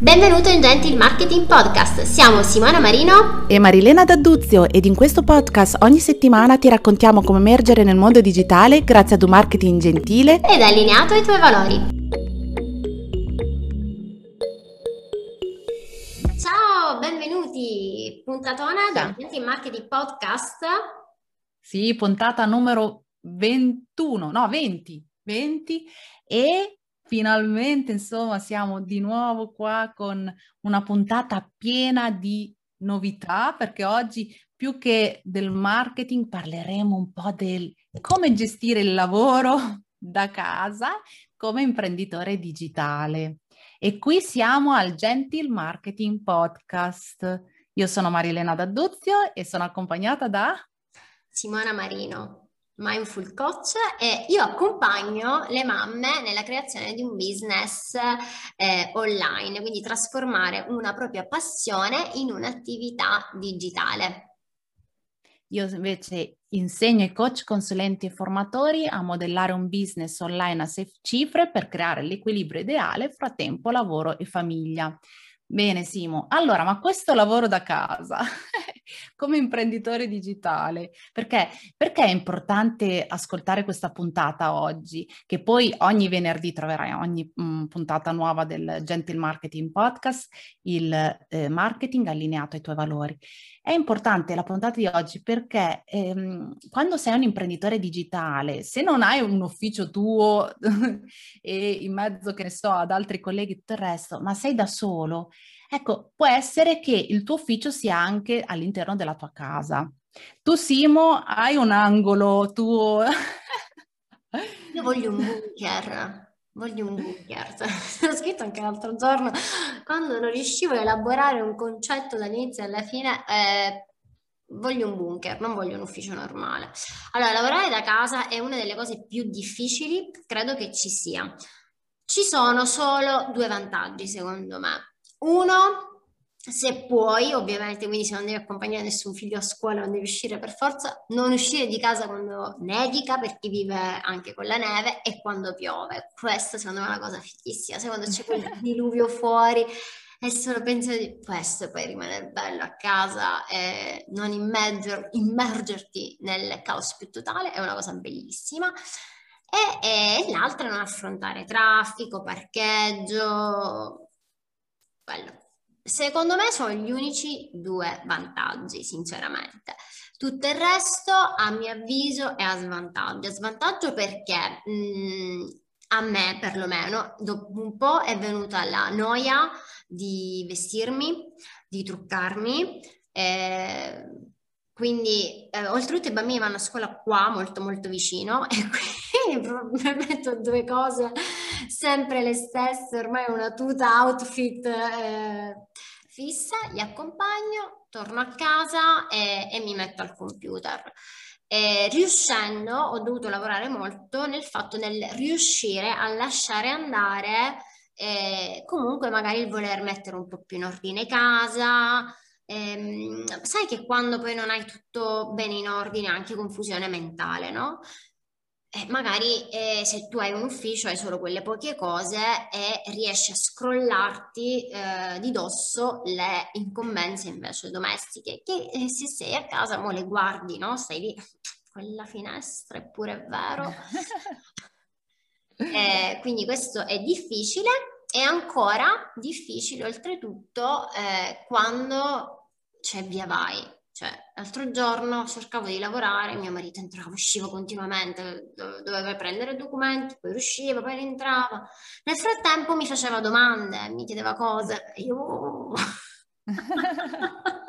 Benvenuto in Gentil Marketing Podcast, siamo Simona Marino e Marilena D'Adduzio ed in questo podcast ogni settimana ti raccontiamo come emergere nel mondo digitale grazie ad un marketing gentile ed allineato ai tuoi valori. Ciao, benvenuti, puntatona del Gentil Marketing Podcast. Sì, puntata numero 21, no 20, 20 e finalmente, insomma, siamo di nuovo qua con una puntata piena di novità, perché oggi più che del marketing parleremo un po' del come gestire il lavoro da casa come imprenditore digitale. E qui siamo al Gentil Marketing Podcast. Io sono Marilena D'Adduzio e sono accompagnata da Simona Marino. Mindful Coach e io accompagno le mamme nella creazione di un business eh, online, quindi trasformare una propria passione in un'attività digitale. Io invece insegno ai coach, consulenti e formatori a modellare un business online a safe cifre per creare l'equilibrio ideale fra tempo, lavoro e famiglia. Bene Simo, allora ma questo lavoro da casa come imprenditore digitale, perché, perché è importante ascoltare questa puntata oggi? Che poi ogni venerdì troverai ogni mh, mm, puntata nuova del Gentle Marketing Podcast, il eh, marketing allineato ai tuoi valori. È importante la puntata di oggi perché ehm, quando sei un imprenditore digitale, se non hai un ufficio tuo e in mezzo, che ne so, ad altri colleghi tutto il resto, ma sei da solo, ecco, può essere che il tuo ufficio sia anche all'interno della tua casa. Tu, Simo, hai un angolo tuo. Io voglio un bunker voglio un bunker. L'ho scritto anche l'altro giorno, quando non riuscivo a elaborare un concetto dall'inizio alla fine, eh, voglio un bunker, non voglio un ufficio normale. Allora, lavorare da casa è una delle cose più difficili, credo che ci sia. Ci sono solo due vantaggi, secondo me. Uno, se puoi, ovviamente, quindi se non devi accompagnare nessun figlio a scuola, non devi uscire per forza, non uscire di casa quando nevica, per chi vive anche con la neve, e quando piove. Questa secondo me è una cosa fighissima. Se quando c'è quel diluvio fuori e solo pensi di questo e poi rimanere bello a casa e non immerger, immergerti nel caos più totale, è una cosa bellissima. E, e l'altra non affrontare traffico, parcheggio, quello Secondo me sono gli unici due vantaggi, sinceramente. Tutto il resto, a mio avviso, è a svantaggio. A svantaggio perché mh, mm, a me, perlomeno, dopo un po' è venuta la noia di vestirmi, di truccarmi. Eh, quindi, eh, oltretutto, i bambini vanno a scuola qua, molto, molto vicino, e quindi metto due cose sempre le stesse, ormai una tuta outfit eh, fissa, li accompagno, torno a casa e, e mi metto al computer. E riuscendo, ho dovuto lavorare molto nel fatto nel riuscire a lasciare andare eh, comunque magari il voler mettere un po' più in ordine casa, ehm, sai che quando poi non hai tutto bene in ordine, anche confusione mentale, no? Eh, magari eh, se tu hai un ufficio hai solo quelle poche cose e riesci a scrollarti eh, di dosso le incombenze invece domestiche che eh, se sei a casa mo le guardi, no? Stai lì, quella finestra eppure è vero. Eh, quindi questo è difficile e ancora difficile oltretutto eh, quando c'è via vai cioè, l'altro giorno cercavo di lavorare, mio marito entrava, usciva continuamente, doveva prendere documenti, poi usciva, poi rientrava. Nel frattempo mi faceva domande, mi chiedeva cose io... Oh".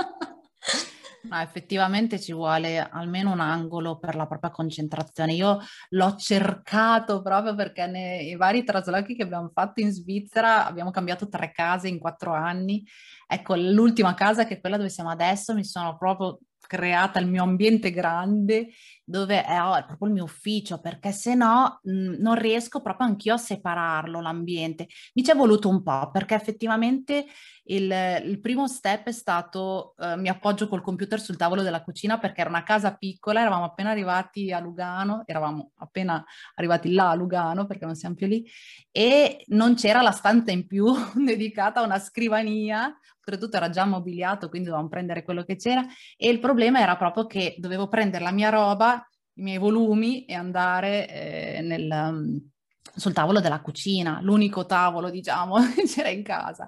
No, effettivamente ci vuole almeno un angolo per la propria concentrazione. Io l'ho cercato proprio perché nei vari traslochi che abbiamo fatto in Svizzera abbiamo cambiato tre case in quattro anni. Ecco, l'ultima casa che è quella dove siamo adesso mi sono proprio creata il mio ambiente grande dove è, oh, è proprio il mio ufficio, perché se no mh, non riesco proprio anch'io a separarlo l'ambiente. Mi ci è voluto un po', perché effettivamente il, il primo step è stato eh, mi appoggio col computer sul tavolo della cucina perché era una casa piccola, eravamo appena arrivati a Lugano, eravamo appena arrivati là a Lugano perché non siamo più lì, e non c'era la stanza in più dedicata a una scrivania, oltretutto era già mobiliato, quindi dovevamo prendere quello che c'era e il problema era proprio che dovevo prendere la mia roba, i miei volumi e andare eh, nel, um, sul tavolo della cucina, l'unico tavolo, diciamo, che c'era in casa.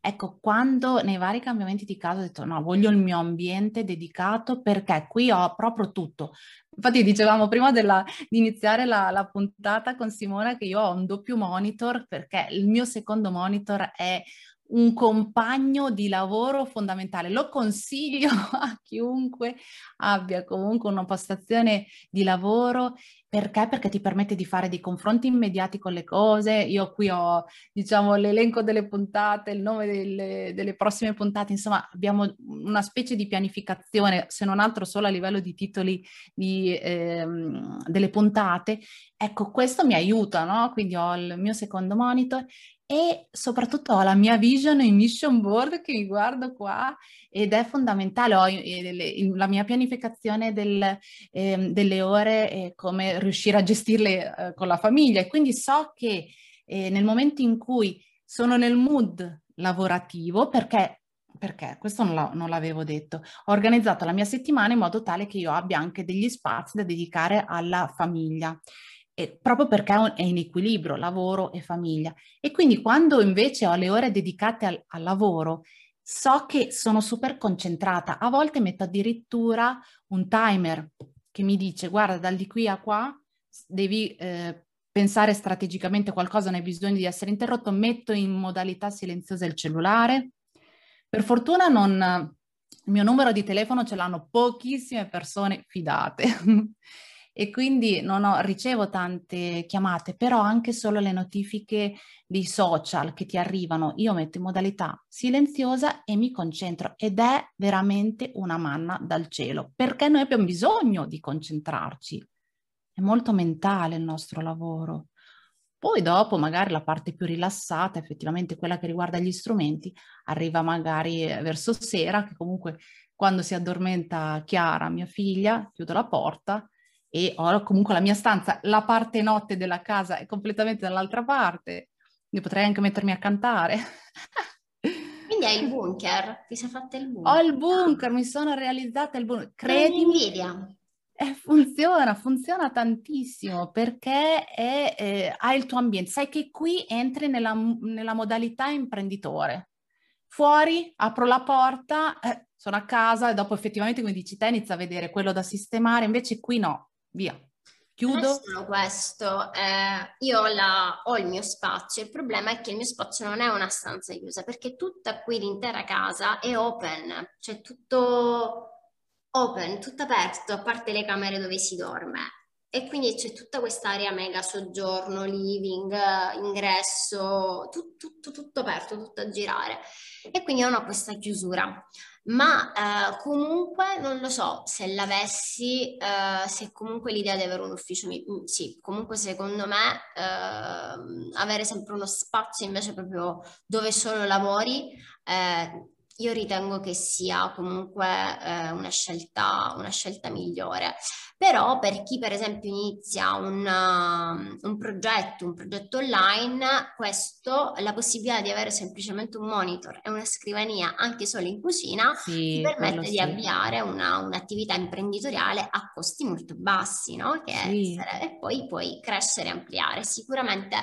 Ecco, quando nei vari cambiamenti di casa ho detto no, voglio il mio ambiente dedicato perché qui ho proprio tutto. Infatti dicevamo prima della, di iniziare la, la puntata con Simona che io ho un doppio monitor perché il mio secondo monitor è un compagno di lavoro fondamentale. Lo consiglio a chiunque abbia comunque una postazione di lavoro. Perché? Perché ti permette di fare dei confronti immediati con le cose. Io qui ho, diciamo, l'elenco delle puntate, il nome delle, delle prossime puntate. Insomma, abbiamo una specie di pianificazione, se non altro solo a livello di titoli di, ehm, delle puntate. Ecco, questo mi aiuta, no? Quindi ho il mio secondo monitor e soprattutto ho la mia vision e mission board che mi guardo qua ed è fondamentale, ho la mia pianificazione del, eh, delle ore e come riuscire a gestirle eh, con la famiglia e quindi so che eh, nel momento in cui sono nel mood lavorativo, perché, perché questo non, la, non l'avevo detto, ho organizzato la mia settimana in modo tale che io abbia anche degli spazi da dedicare alla famiglia eh, proprio perché è in equilibrio lavoro e famiglia. E quindi quando invece ho le ore dedicate al, al lavoro, so che sono super concentrata. A volte metto addirittura un timer che mi dice guarda dal di qui a qua devi eh, pensare strategicamente qualcosa, non hai bisogno di essere interrotto, metto in modalità silenziosa il cellulare. Per fortuna non, il mio numero di telefono ce l'hanno pochissime persone fidate. e quindi non ho, ricevo tante chiamate, però anche solo le notifiche dei social che ti arrivano, io metto in modalità silenziosa e mi concentro ed è veramente una manna dal cielo, perché noi abbiamo bisogno di concentrarci. È molto mentale il nostro lavoro. Poi dopo magari la parte più rilassata, effettivamente quella che riguarda gli strumenti, arriva magari verso sera, che comunque quando si addormenta Chiara, mia figlia, chiudo la porta e ho comunque la mia stanza, la parte notte della casa è completamente dall'altra parte, io potrei anche mettermi a cantare. Quindi hai il bunker, ti sei fatta il bunker. Ho il bunker, mi sono realizzata il bunker. Credimi, eh, funziona, funziona tantissimo perché è, eh, hai il tuo ambiente. Sai che qui entri nella, nella modalità imprenditore. Fuori, apro la porta, eh, sono a casa e dopo effettivamente, come dici te, inizia a vedere quello da sistemare. Invece qui no, via. Chiudo. Non solo questo, eh, io ho, la, ho, il mio spazio, il problema è che il mio spazio non è una stanza chiusa, perché tutta qui l'intera casa è open, cioè tutto open, tutto aperto, a parte le camere dove si dorme. E quindi c'è tutta quest'area mega soggiorno, living, ingresso, tutto, tutto, tutto aperto, tutto a girare. E quindi non ho questa chiusura ma eh, comunque non lo so se l'avessi, eh, se comunque l'idea di avere un ufficio, mi, mm, sì, comunque secondo me eh, avere sempre uno spazio invece proprio dove solo lavori eh, io ritengo che sia comunque eh, una, scelta, una scelta migliore. Però per chi per esempio inizia un, uh, un, progetto, un progetto online, questo, la possibilità di avere semplicemente un monitor e una scrivania anche solo in cucina, sì, ti permette di sì. avviare una, un'attività imprenditoriale a costi molto bassi, no? Che sì. e poi puoi crescere e ampliare. Sicuramente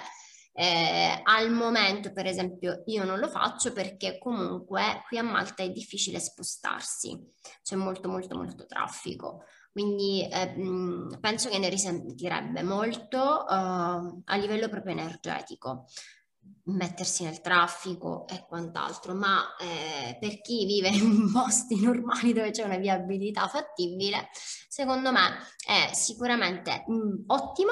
eh, al momento, per esempio, io non lo faccio perché comunque qui a Malta è difficile spostarsi, c'è molto molto molto traffico. Quindi eh, penso che ne risentirebbe molto uh, a livello proprio energetico mettersi nel traffico e quant'altro, ma eh, per chi vive in posti normali dove c'è una viabilità fattibile, secondo me è sicuramente mh, mm, ottimo.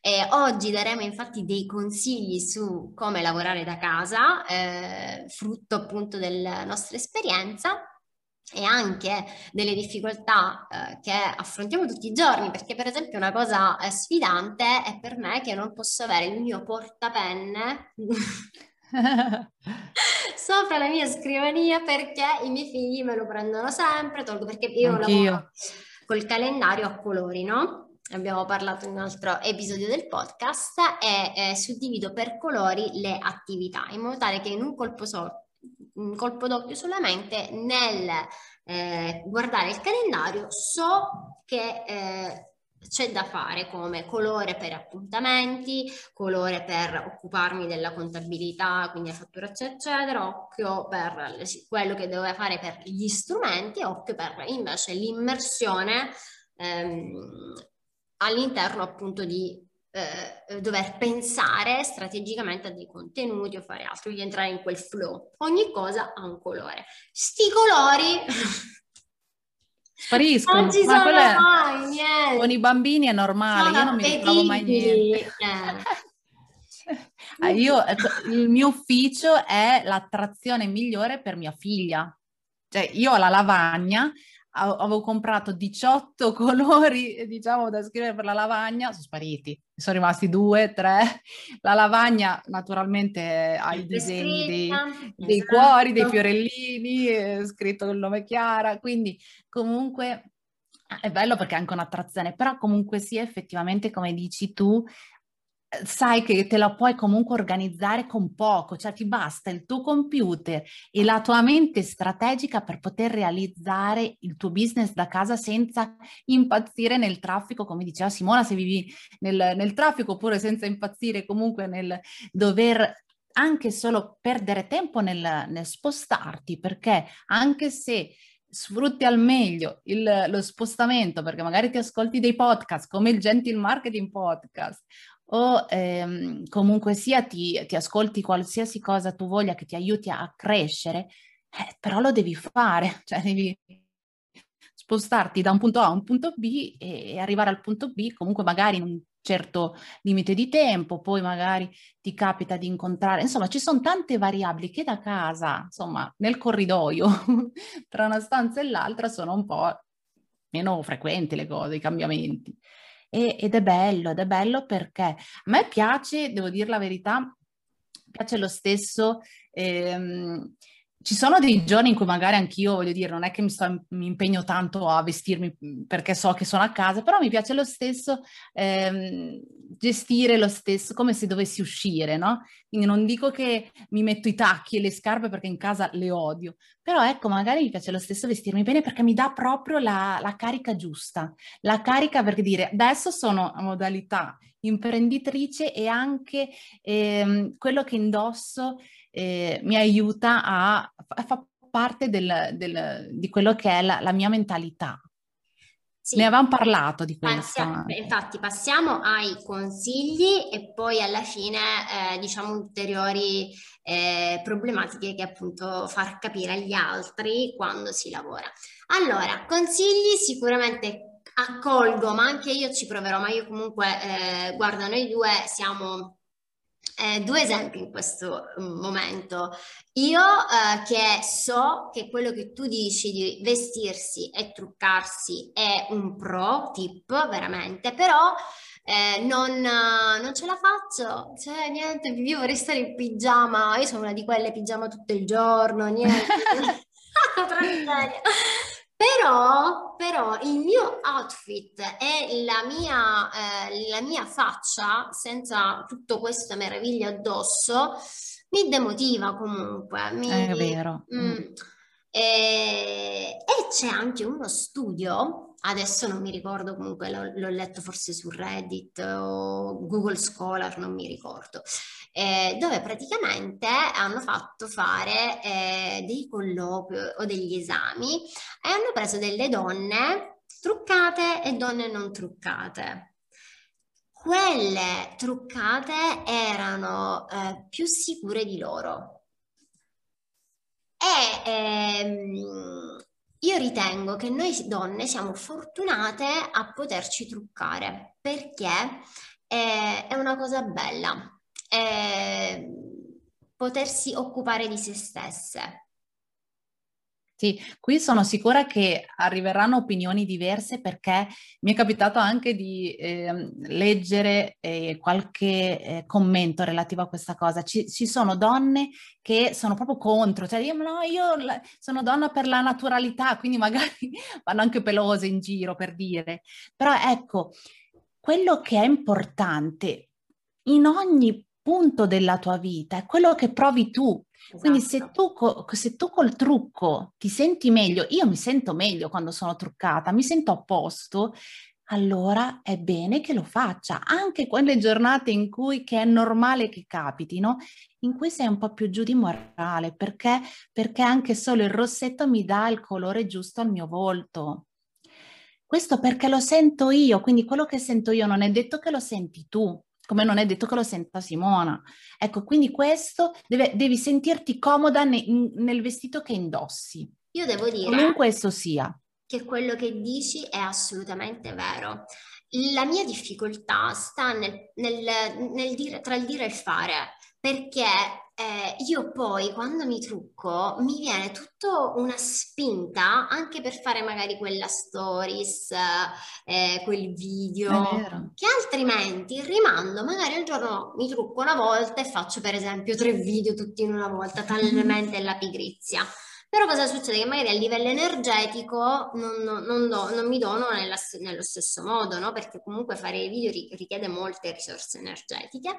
E oggi daremo infatti dei consigli su come lavorare da casa, eh, frutto appunto della nostra esperienza. E anche delle difficoltà eh, che affrontiamo tutti i giorni, perché per esempio una cosa eh, sfidante è per me che non posso avere il mio portapenne sopra la mia scrivania perché i miei figli me lo prendono sempre, tolgo perché io Anch'io. lavoro col calendario a colori, no? Abbiamo parlato in un altro episodio del podcast e eh, suddivido per colori le attività in modo tale che in un colpo solo colpo d'occhio solamente nel eh, guardare il calendario so che eh, c'è da fare come colore per appuntamenti, colore per occuparmi della contabilità, quindi la fatturazione eccetera, occhio per quello che devo fare per gli strumenti, occhio per invece l'immersione ehm, all'interno appunto di eh, dover pensare strategicamente a dei contenuti o fare altro, di entrare in quel flow. Ogni cosa ha un colore. Sti colori spariscono. Non ci sono è... mai, niente. Con i bambini è normale, sono io non mi ritrovo mai niente. Eh. io, ecco, il mio ufficio è l'attrazione migliore per mia figlia. Cioè, io ho la lavagna, avevo comprato 18 colori, diciamo, da scrivere per la lavagna, sono spariti, sono rimasti due, tre. La lavagna naturalmente ha i disegni dei, dei esatto. cuori, dei fiorellini, è scritto il nome Chiara, quindi comunque è bello perché è anche un'attrazione, però comunque sì, effettivamente, come dici tu, sai che te la puoi comunque organizzare con poco, cioè ti basta il tuo computer e la tua mente strategica per poter realizzare il tuo business da casa senza impazzire nel traffico, come diceva Simona, se vivi nel, nel traffico oppure senza impazzire comunque nel dover anche solo perdere tempo nel, nel spostarti, perché anche se sfrutti al meglio il, lo spostamento perché magari ti ascolti dei podcast come il Gentle Marketing Podcast o ehm, comunque sia ti, ti, ascolti qualsiasi cosa tu voglia che ti aiuti a crescere, eh, però lo devi fare, cioè devi spostarti da un punto A a un punto B e, e arrivare al punto B comunque magari in un certo limite di tempo, poi magari ti capita di incontrare, insomma ci sono tante variabili che da casa, insomma nel corridoio tra una stanza e l'altra sono un po' meno frequenti le cose, i cambiamenti. E, ed è bello, ed è bello perché a me piace, devo dire la verità, piace lo stesso. Ehm, ci sono dei giorni in cui magari anch'io, voglio dire, non è che mi, sto, mi impegno tanto a vestirmi mhmm, perché so che sono a casa, però mi piace lo stesso ehm, gestire lo stesso, come se dovessi uscire, no? Quindi non dico che mi metto i tacchi e le scarpe perché in casa le odio, però ecco, magari mi piace lo stesso vestirmi bene perché mi dà proprio la, la carica giusta, la carica per dire adesso sono a modalità imprenditrice e anche ehm, quello che indosso eh, mi aiuta a, a far parte del, del, di quello che è la, la mia mentalità. Sì. Ne avevamo parlato di questo. Infatti passiamo ai consigli e poi alla fine eh, diciamo ulteriori eh, problematiche che appunto far capire agli altri quando si lavora. Allora, consigli sicuramente accolgo, ma anche io ci proverò, ma io comunque, eh, guarda, noi due siamo eh, due esempi in questo mm, momento. Io eh, che so che quello che tu dici di vestirsi e truccarsi è un pro tip, veramente, però eh, non, non, ce la faccio, cioè niente, io vorrei stare in pigiama, io sono una di quelle pigiama tutto il giorno, niente. Però, però il mio outfit e la mia, eh, la mia faccia, senza tutto questo meraviglia addosso, mi demotiva comunque. Mi, È vero. Mm, mm. E, e c'è anche uno studio adesso non mi ricordo, comunque l'ho, l'ho, letto forse su Reddit o Google Scholar, non mi ricordo, eh, dove praticamente hanno fatto fare eh, dei colloqui o degli esami e hanno preso delle donne truccate e donne non truccate. Quelle truccate erano eh, più sicure di loro. E ehm, io ritengo che noi donne siamo fortunate a poterci truccare perché è, è una cosa bella, è potersi occupare di se stesse. Sì, qui sono sicura che arriveranno opinioni diverse perché mi è capitato anche di eh, leggere eh, qualche eh, commento relativo a questa cosa. Ci, ci, sono donne che sono proprio contro, cioè io, no, io sono donna per la naturalità, quindi magari vanno anche pelose in giro per dire. Però ecco, quello che è importante in ogni punto della tua vita è quello che provi tu Esatto. Quindi se esatto. tu, se tu col trucco ti senti meglio, io mi sento meglio quando sono truccata, mi sento a posto, allora è bene che lo faccia, anche quelle giornate in cui che è normale che capitino, in cui sei un po' più giù di morale, perché, perché anche solo il rossetto mi dà il colore giusto al mio volto. Questo perché lo sento io, quindi quello che sento io non è detto che lo senti tu come non è detto che lo senta Simona. Ecco, quindi questo deve, devi sentirti comoda ne, in, nel vestito che indossi. Io devo dire comunque esso sia che quello che dici è assolutamente vero. La mia difficoltà sta nel, nel, nel dire, tra il dire e il fare, perché eh, io poi quando mi trucco mi viene tutta una spinta anche per fare magari quella stories, eh, quel video, che altrimenti rimando, magari un giorno mi trucco una volta e faccio per esempio tre video tutti in una volta, talmente la pigrizia. Però cosa succede? Che magari a livello energetico non, non, do, non mi dono nella, nello stesso modo, no? Perché comunque fare i video richiede molte risorse energetiche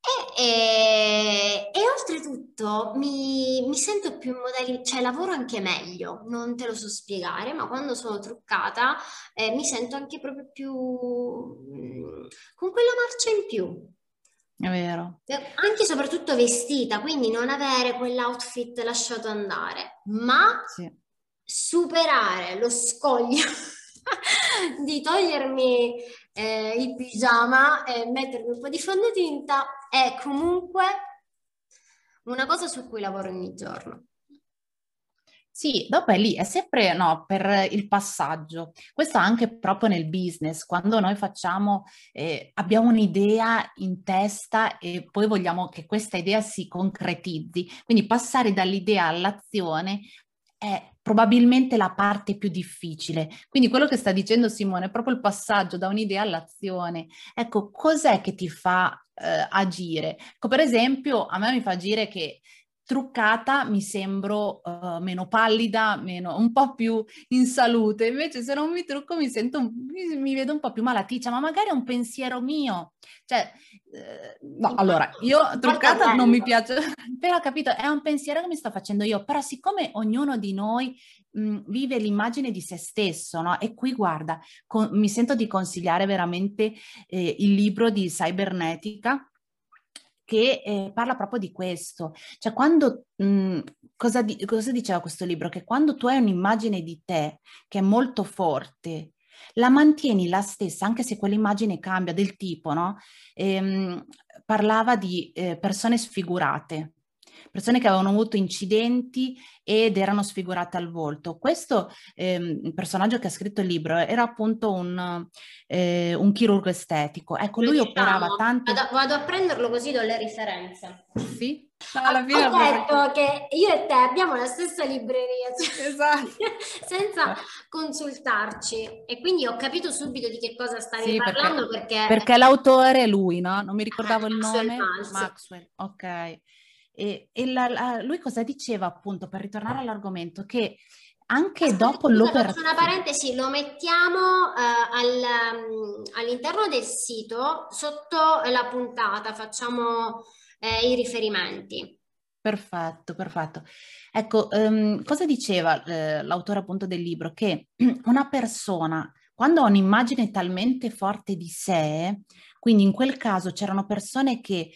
e, e, e, oltretutto mi, mi, sento più in modalità, cioè lavoro anche meglio, non te lo so spiegare, ma quando sono truccata eh, mi sento anche proprio più mm, con quella marcia in più. È vero. Anche e soprattutto vestita, quindi non avere quell'outfit lasciato andare, ma sì. superare lo scoglio di togliermi eh, il pigiama e mettermi un po' di fondotinta è comunque una cosa su cui lavoro ogni giorno. Sì, dopo è lì, è sempre no, per il passaggio. Questo anche proprio nel business, quando noi facciamo, eh, abbiamo un'idea in testa e poi vogliamo che questa idea si concretizzi. Quindi passare dall'idea all'azione è probabilmente la parte più difficile. Quindi quello che sta dicendo Simone è proprio il passaggio da un'idea all'azione. Ecco, cos'è che ti fa eh, agire? Ecco, per esempio, a me mi fa agire che truccata mi sembro uh, meno pallida, meno, un po' più in salute. Invece se non mi trucco mi sento, mi, mi vedo un po' più malaticcia, ma magari è un pensiero mio. Cioè, eh, no, allora, io truccata non mi piace, però capito, è un pensiero che mi sto facendo io, però siccome ognuno di noi mh, vive l'immagine di se stesso, no? E qui guarda, con, mi sento di consigliare veramente eh, il libro di Cybernetica, che eh, parla proprio di questo. Cioè, quando, mh, cosa, di, cosa diceva questo libro? Che quando tu hai un'immagine di te che è molto forte, la mantieni la stessa, anche se quell'immagine cambia del tipo, no? Ehm, parlava di eh, persone sfigurate, persone che avevano avuto incidenti ed erano sfigurate al volto. Questo ehm, personaggio che ha scritto il libro era appunto un, eh, un chirurgo estetico. Ecco, lui diciamo, operava tanto... Vado, vado, a prenderlo così do le referenze. Sì? Alla fine ho detto che io e te abbiamo la stessa libreria, cioè, esatto. senza consultarci e quindi ho capito subito di che cosa stavi sì, parlando perché, perché... perché l'autore è lui, no? Non mi ricordavo il nome. Maxwell, Maxwell. ok. E, e la, la, lui cosa diceva appunto, per ritornare all'argomento, che anche Aspetta, dopo l'operazione... Una parentesi, lo mettiamo uh, al, um, all'interno del sito, sotto la puntata, facciamo eh, i riferimenti. Perfetto, perfetto. Ecco, um, cosa diceva eh, l'autore appunto del libro? Che una persona, quando ha un'immagine talmente forte di sé, quindi in quel caso c'erano persone che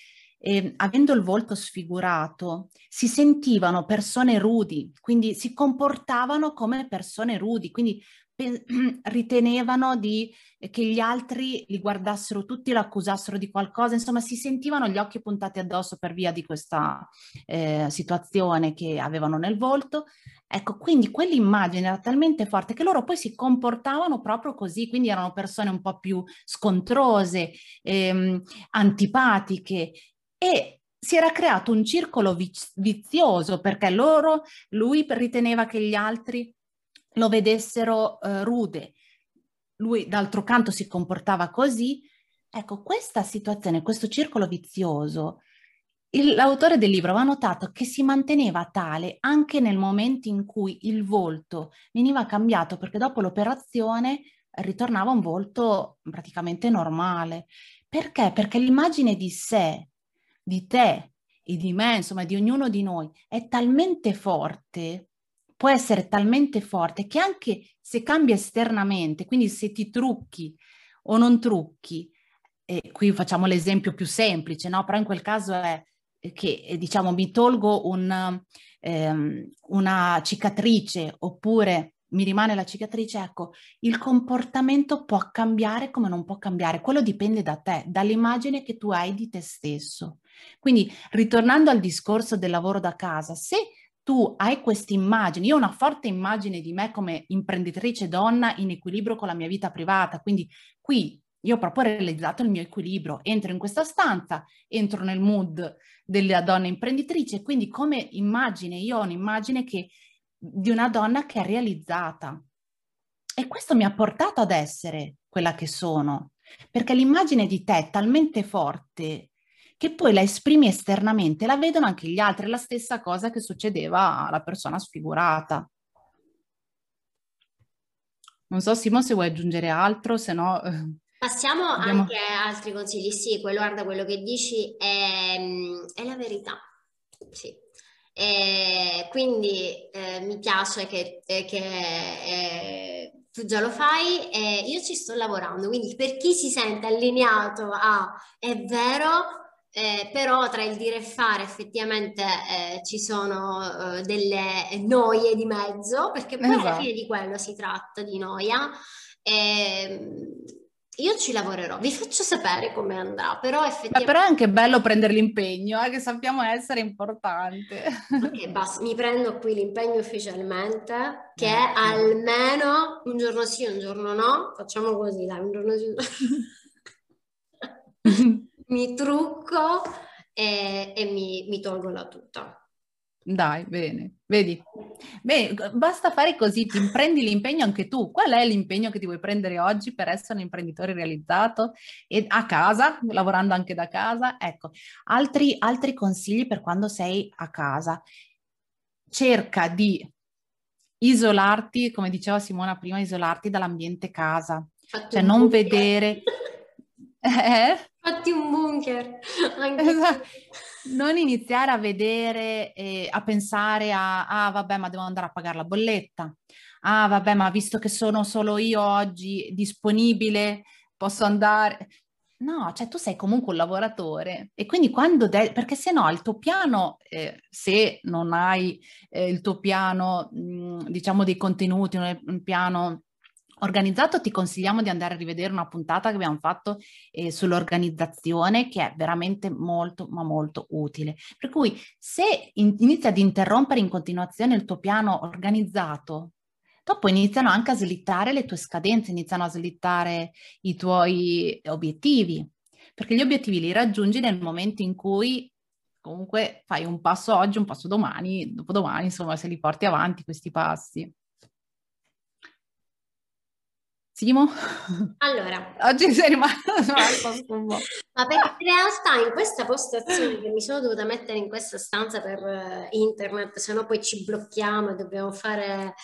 eh, avendo il volto sfigurato, si sentivano persone rudi, quindi si comportavano come persone rudi, quindi pe- ritenevano di, eh, che gli altri li guardassero tutti, lo accusassero di qualcosa, insomma si sentivano gli occhi puntati addosso per via di questa eh, situazione che avevano nel volto. Ecco, quindi quell'immagine era talmente forte che loro poi si comportavano proprio così, quindi erano persone un po' più scontrose, ehm, antipatiche e si era creato un circolo vizioso perché loro, lui riteneva che gli altri lo vedessero eh, rude, lui d'altro canto si comportava così. Ecco, questa situazione, questo circolo vizioso, il, l'autore del libro aveva notato che si manteneva tale anche nel momento in cui il volto veniva cambiato, perché dopo l'operazione ritornava un volto praticamente normale. Perché? Perché l'immagine di sé, di te e di me, insomma di ognuno di noi, è talmente forte, può essere talmente forte che anche se cambia esternamente, quindi se ti trucchi o non trucchi, e qui facciamo l'esempio più semplice, no? Però in quel caso è che diciamo mi tolgo un, ehm, una cicatrice oppure mi rimane la cicatrice, ecco, il comportamento può cambiare come non può cambiare, quello dipende da te, dall'immagine che tu hai di te stesso. Quindi, ritornando al discorso del lavoro da casa, se tu hai questa immagine, io ho una forte immagine di me come imprenditrice donna in equilibrio con la mia vita privata, quindi qui io ho proprio realizzato il mio equilibrio, entro in questa stanza, entro nel mood della donna imprenditrice, quindi come immagine, io ho un'immagine che di una donna che è realizzata. E questo mi ha portato ad essere quella che sono, perché l'immagine di te è talmente forte che poi la esprimi esternamente, la vedono anche gli altri, è la stessa cosa che succedeva alla persona sfigurata. Non so Simo se vuoi aggiungere altro, se no... Eh, Passiamo abbiamo... anche a altri consigli. Sì, quello, guarda, quello che dici è, è la verità. Sì, e quindi eh, mi piace che, eh, che eh, tu già lo fai e io ci sto lavorando, quindi per chi si sente allineato a è vero, eh, però tra il dire e fare effettivamente eh, ci sono eh, delle noie di mezzo, perché poi esatto. alla fine di quello si tratta, di noia. Ehm, io ci lavorerò, vi faccio sapere come andrà, però effettivamente... Ma però è anche bello prendere l'impegno, eh, che sappiamo essere importante. Ok, basta, mi prendo qui l'impegno ufficialmente, che è almeno un giorno sì, un giorno no, facciamo così, dai, un giorno sì, un giorno mi trucco e, e mi, mi tolgo la tuta. Dai, bene, vedi. Beh, basta fare così, ti prendi l'impegno anche tu. Qual è l'impegno che ti vuoi prendere oggi per essere un imprenditore realizzato e a casa, lavorando anche da casa? Ecco, altri, altri consigli per quando sei a casa. Cerca di isolarti, come diceva Simona prima, isolarti dall'ambiente casa. Fatto cioè non vedere... Eh? Fatti un bunker. Esatto. Non iniziare a vedere e a pensare a, ah vabbè ma devo andare a pagare la bolletta, ah vabbè ma visto che sono solo io oggi disponibile posso andare... No, cioè tu sei comunque un lavoratore e quindi quando, de- perché se no il tuo piano, eh, se non hai eh, il tuo piano, mh, diciamo dei contenuti, un piano organizzato ti consigliamo di andare a rivedere una puntata che abbiamo fatto eh, sull'organizzazione che è veramente molto ma molto utile. Per cui se in, inizi ad interrompere in continuazione il tuo piano organizzato, dopo iniziano anche a slittare le tue scadenze, iniziano a slittare i tuoi obiettivi, perché gli obiettivi li raggiungi nel momento in cui comunque fai un passo oggi, un passo domani, dopodomani, insomma, se li porti avanti questi passi. Simo? Allora. Oggi sei rimasto Ma perché in realtà in questa postazione che mi sono dovuta mettere in questa stanza per uh, internet, se no poi ci blocchiamo e dobbiamo fare...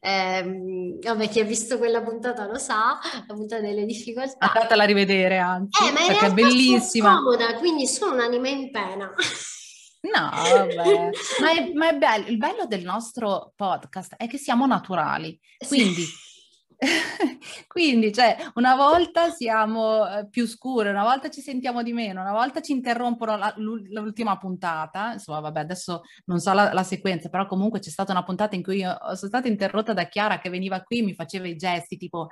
Ehm, vabbè, chi ha visto quella puntata lo sa, la puntata delle difficoltà. Andatela a rivedere anzi, eh, ma perché è bellissima. Sono comoda, quindi sono un'anima in pena. No, vabbè, ma, è, ma è bello. Il bello del nostro podcast è che siamo naturali, quindi... Sì Quindi, cioè, una volta siamo eh, più scure, una volta ci sentiamo di meno, una volta ci interrompono la, l'ultima puntata. Insomma, vabbè, adesso non so la, la, sequenza, però comunque c'è stata una puntata in cui io sono stata interrotta da Chiara che veniva qui e mi faceva i gesti tipo,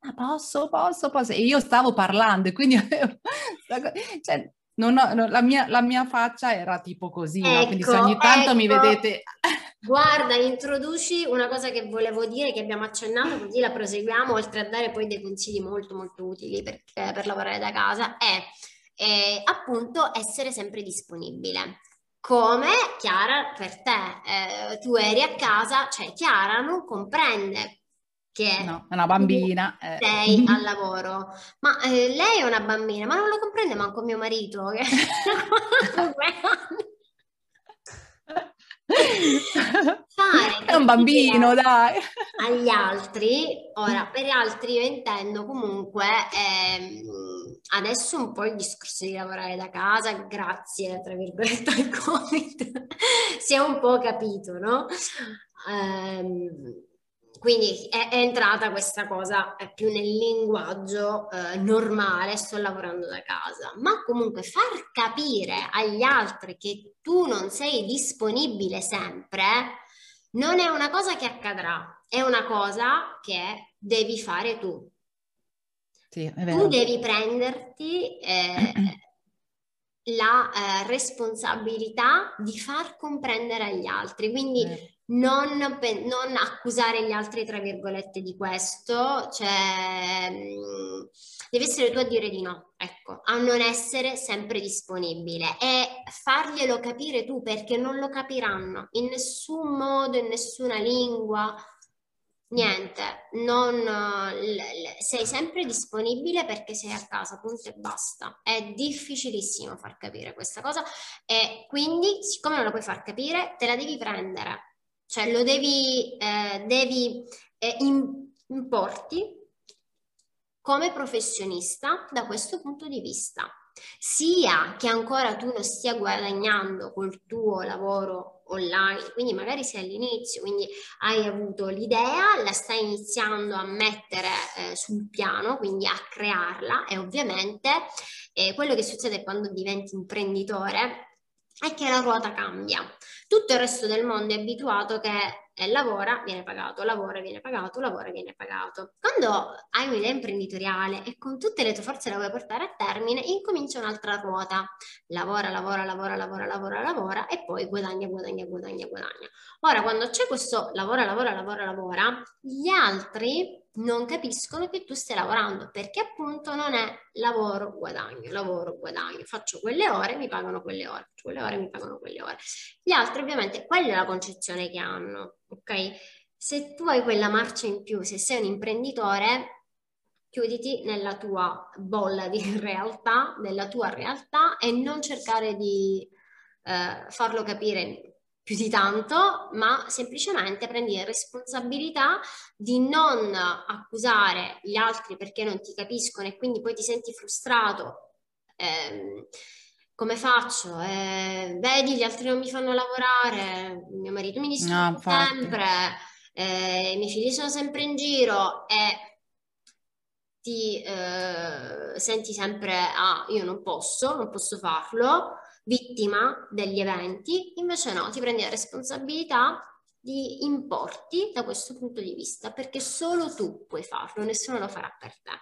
ma posso, posso, posso. E io stavo parlando e quindi, cioè, non ho, no, la, mia, la, mia, faccia era tipo così, ecco, no? quindi se ogni tanto ecco. mi vedete... Guarda, introduci una cosa che volevo dire, che abbiamo accennato, così la proseguiamo, oltre a dare poi dei consigli molto molto utili per, per lavorare da casa, è e appunto essere sempre disponibile. Come Chiara per te, eh, tu eri a casa, cioè Chiara non comprende che no, è una bambina. Eh. Sei al lavoro, ma eh, lei è una bambina, ma non lo comprende manco mio marito che Fare è un bambino, dai. Agli altri, ora per gli altri io intendo comunque ehm, adesso un po' il discorso di lavorare da casa, grazie tra virgolette al Covid, si è un po' capito, no? Ehm, quindi è, è, entrata questa cosa è più nel linguaggio eh, normale, sto lavorando da casa, ma comunque far capire agli altri che tu non sei disponibile sempre non è una cosa che accadrà, è una cosa che devi fare tu. Sì, tu devi prenderti eh, la eh, responsabilità di far comprendere agli altri, quindi non, non, accusare gli altri, tra virgolette, di questo, cioè mm, devi essere tu a dire di no, ecco, a non essere sempre disponibile e farglielo capire tu perché non lo capiranno in nessun modo, in nessuna lingua. Niente, non, sei sempre disponibile perché sei a casa, punto e basta. È difficilissimo far capire questa cosa e quindi, siccome non la puoi far capire, te la devi prendere cioè lo devi, eh, devi eh, importi come professionista da questo punto di vista, sia che ancora tu non stia guadagnando col tuo lavoro online, quindi magari sei all'inizio, quindi hai avuto l'idea, la stai iniziando a mettere eh, sul piano, quindi a crearla e ovviamente eh, quello che succede quando diventi imprenditore è che la ruota cambia. Tutto il resto del mondo è abituato che lavora, viene pagato, lavora, viene pagato, lavora, viene pagato. Quando hai un'idea imprenditoriale e con tutte le tue forze la vuoi portare a termine, incomincia un'altra ruota. Lavora, lavora, lavora, lavora, lavora, lavora e poi guadagna, guadagna, guadagna, guadagna. Ora, quando c'è questo lavora, lavora, lavora, lavora, gli altri non capiscono che tu stai lavorando perché appunto non è lavoro, guadagno, lavoro, guadagno. Faccio quelle ore, mi pagano quelle ore, faccio quelle ore, mi pagano quelle ore. Gli altri ovviamente, quella è la concezione che hanno, ok? Se tu hai quella marcia in più, se sei un imprenditore, chiuditi nella tua bolla di realtà, nella tua realtà e non cercare di eh, farlo capire più di tanto, ma semplicemente prendi la responsabilità di non accusare gli altri perché non ti capiscono e quindi poi ti senti frustrato. Eh, come faccio? Eh, vedi, gli altri non mi fanno lavorare, mio marito mi disturba no, sempre, eh, i miei figli sono sempre in giro e ti eh, senti sempre, ah, io non posso, non posso farlo vittima degli eventi, invece no, ti prendi la responsabilità di importi da questo punto di vista, perché solo tu puoi farlo, nessuno lo farà per te.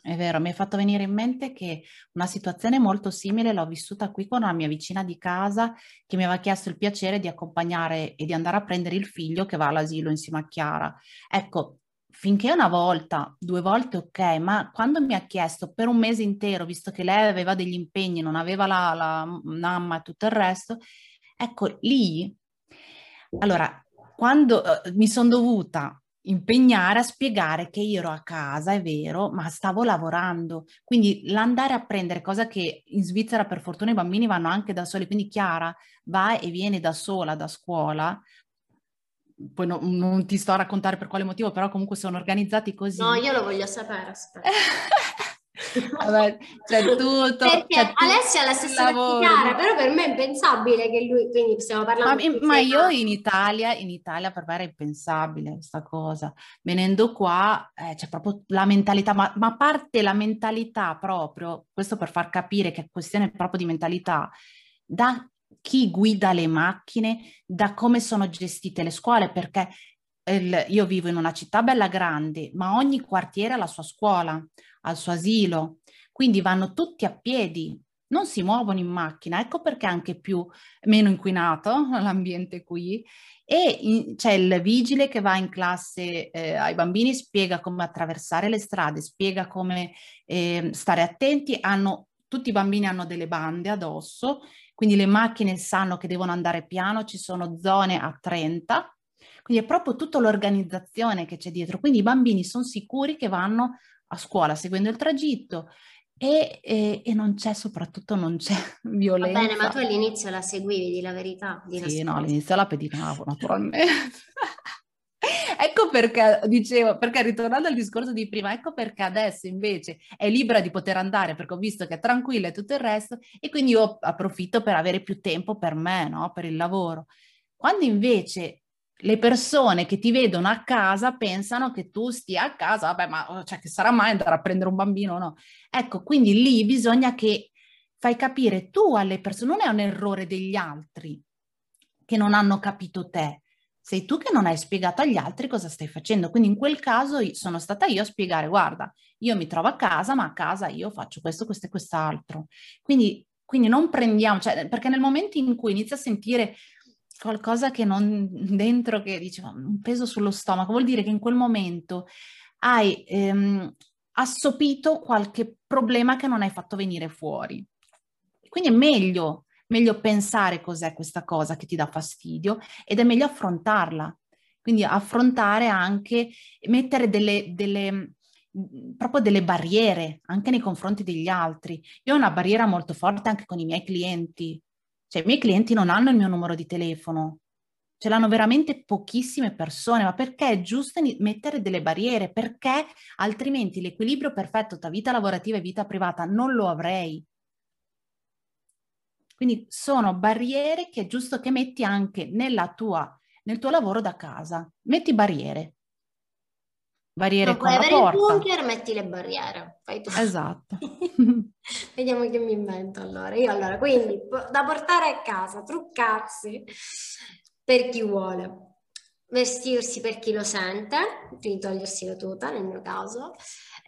È vero, mi è fatto venire in mente che una situazione molto simile l'ho vissuta qui con una mia vicina di casa che mi aveva chiesto il piacere di accompagnare e di andare a prendere il figlio che va all'asilo insieme a Chiara. Ecco, finché una volta, due volte ok, ma quando mi ha chiesto per un mese intero, visto che lei aveva degli impegni, non aveva la, la mamma e tutto il resto, ecco lì, allora, quando uh, mi sono dovuta impegnare a spiegare che io ero a casa, è vero, ma stavo lavorando. Quindi l'andare a prendere, cosa che in Svizzera per fortuna i bambini vanno anche da soli, quindi Chiara va e viene da sola da scuola, poi no, non ti sto a raccontare per quale motivo, però comunque sono organizzati così. No, io lo voglio sapere, aspetta. Vabbè, c'è tutto. Perché c'è Alessia ha la stessa chiara, però per me è impensabile che lui, quindi stiamo parlando Ma, ma io in Italia, in Italia per me era impensabile questa cosa. Venendo qua eh, c'è proprio la mentalità, ma, ma parte la mentalità proprio, questo per far capire che è questione proprio di mentalità, da chi guida le macchine, da come sono gestite le scuole, perché il, io vivo in una città bella grande, ma ogni quartiere ha la sua scuola, ha il suo asilo, quindi vanno tutti a piedi non si muovono in macchina, ecco perché è anche più meno inquinato l'ambiente qui. E in, c'è il vigile che va in classe eh, ai bambini, spiega come attraversare le strade, spiega come eh, stare attenti, hanno, tutti i bambini hanno delle bande addosso, quindi le macchine sanno che devono andare piano, ci sono zone a 30, quindi è proprio tutta l'organizzazione che c'è dietro, quindi i bambini sono sicuri che vanno a scuola seguendo il tragitto, e, e, e, non c'è, soprattutto non c'è violenza. Va bene, ma tu all'inizio la seguivi, di la verità? Di sì, no, all'inizio la pedinavo naturalmente. ecco perché dicevo, perché ritornando al discorso di prima, ecco perché adesso invece è libera di poter andare perché ho visto che è tranquilla e tutto il resto e quindi io approfitto per avere più tempo per me, no? per il lavoro. Quando invece le persone che ti vedono a casa pensano che tu stia a casa, vabbè, ma oh, cioè, che sarà mai andare a prendere un bambino o no? Ecco, quindi lì bisogna che fai capire tu alle persone, non è un errore degli altri che non hanno capito te, sei tu che non hai spiegato agli altri cosa stai facendo. Quindi in quel caso sono stata io a spiegare, guarda, io mi trovo a casa, ma a casa io faccio questo, questo e quest'altro. Quindi, quindi non prendiamo, cioè, perché nel momento in cui inizi a sentire qualcosa che non dentro che dice un peso sullo stomaco, vuol dire che in quel momento hai ehm, assopito qualche problema che non hai fatto venire fuori. Quindi è meglio, meglio pensare cos'è questa cosa che ti dà fastidio ed è meglio affrontarla. Quindi affrontare anche, mettere delle, delle proprio delle barriere anche nei confronti degli altri. Io ho una barriera molto forte anche con i miei clienti, cioè, i miei clienti non hanno il mio numero di telefono, ce l'hanno veramente pochissime persone, ma perché è giusto mettere delle barriere? Perché altrimenti l'equilibrio perfetto tra vita lavorativa e vita privata non lo avrei. Quindi sono barriere che è giusto che metti anche nella tua, nel tuo lavoro da casa. Metti barriere. Barriere non con la avere porta. il bunker, metti le barriere. Fai tu. Esatto. Vediamo che mi invento allora. Io allora, quindi da portare a casa, truccarsi per chi vuole, vestirsi per chi lo sente, quindi togliersi la tuta nel mio caso,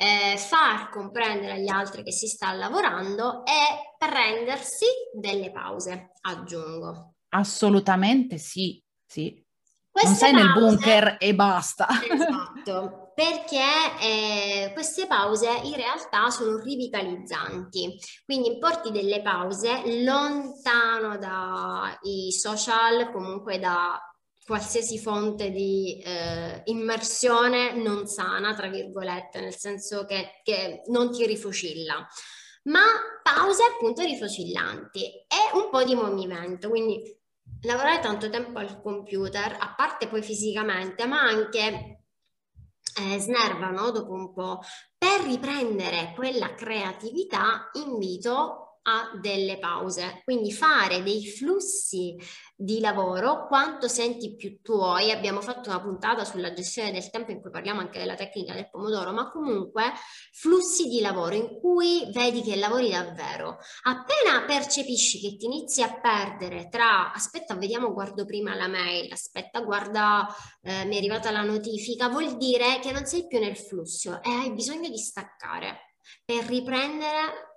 eh, far comprendere agli altri che si sta lavorando e prendersi delle pause, aggiungo. Assolutamente sì, sì. Queste non sei pause, nel bunker e basta. Esatto, perché eh, queste pause in realtà sono rivitalizzanti, quindi porti delle pause lontano dai social, comunque da qualsiasi fonte di eh, immersione non sana, tra virgolette, nel senso che, che non ti rifocilla ma pause appunto rifocillanti e un po' di movimento, quindi lavorare tanto tempo al computer, a parte poi fisicamente, ma anche eh, snervano dopo un po'. Per riprendere quella creatività invito a delle pause, quindi fare dei flussi di lavoro quanto senti più tuoi. Abbiamo fatto una puntata sulla gestione del tempo in cui parliamo anche della tecnica del pomodoro, ma comunque flussi di lavoro in cui vedi che lavori davvero. Appena percepisci che ti inizi a perdere tra aspetta, vediamo, guardo prima la mail, aspetta, guarda, eh, mi è arrivata la notifica, vuol dire che non sei più nel flusso e hai bisogno di staccare per riprendere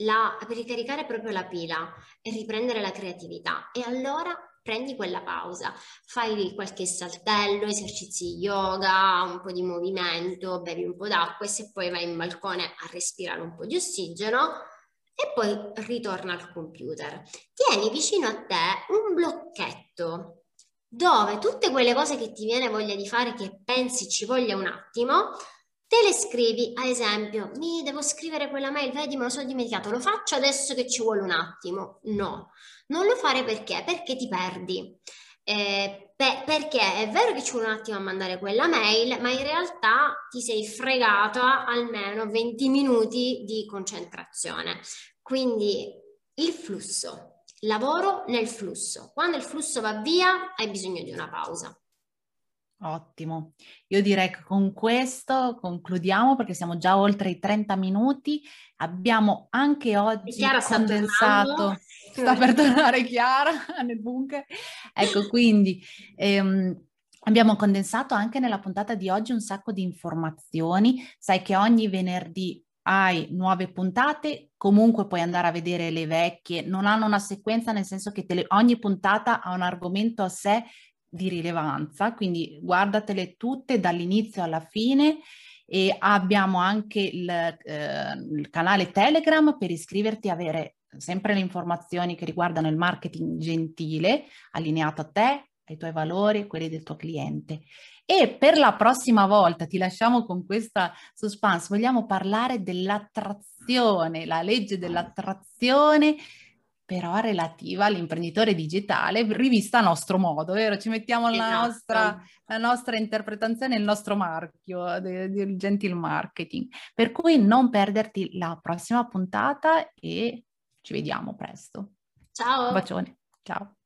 la, per ricaricare proprio la pila e riprendere la creatività. E allora prendi quella pausa, fai qualche saltello, esercizi yoga, un po' di movimento, bevi un po' d'acqua e se poi vai in balcone a respirare un po' di ossigeno e poi ritorna al computer. Tieni vicino a te un blocchetto dove tutte quelle cose che ti viene voglia di fare, che pensi ci voglia un attimo, te le scrivi, ad esempio, mi devo scrivere quella mail, vedi, me lo sono dimenticato, lo faccio adesso che ci vuole un attimo. No, non lo fare perché? Perché ti perdi. Eh, pe- perché è vero che ci vuole un attimo a mandare quella mail, ma in realtà ti sei fregata almeno 20 minuti di concentrazione. Quindi il flusso, lavoro nel flusso. Quando il flusso va via, hai bisogno di una pausa. Ottimo. Io direi che con questo concludiamo perché siamo già oltre i 30 minuti. Abbiamo anche oggi Chiara condensato, sta, sta per tornare Chiara nel bunker. Ecco, quindi ehm, abbiamo condensato anche nella puntata di oggi un sacco di informazioni. Sai che ogni venerdì hai nuove puntate, comunque puoi andare a vedere le vecchie, non hanno una sequenza nel senso che le, ogni puntata ha un argomento a sé di rilevanza, quindi guardatele tutte dall'inizio alla fine e abbiamo anche il, eh, il canale Telegram per iscriverti e avere sempre le informazioni che riguardano il marketing gentile, allineato a te, ai tuoi valori, quelli del tuo cliente. E per la prossima volta ti lasciamo con questa suspense, vogliamo parlare dell'attrazione, la legge dell'attrazione però relativa all'imprenditore digitale, rivista a nostro modo, vero? Ci mettiamo esatto. la, nostra, la, nostra, interpretazione, il nostro marchio del gentil marketing. Per cui non perderti la prossima puntata e ci vediamo presto. Ciao. Un bacione. Ciao.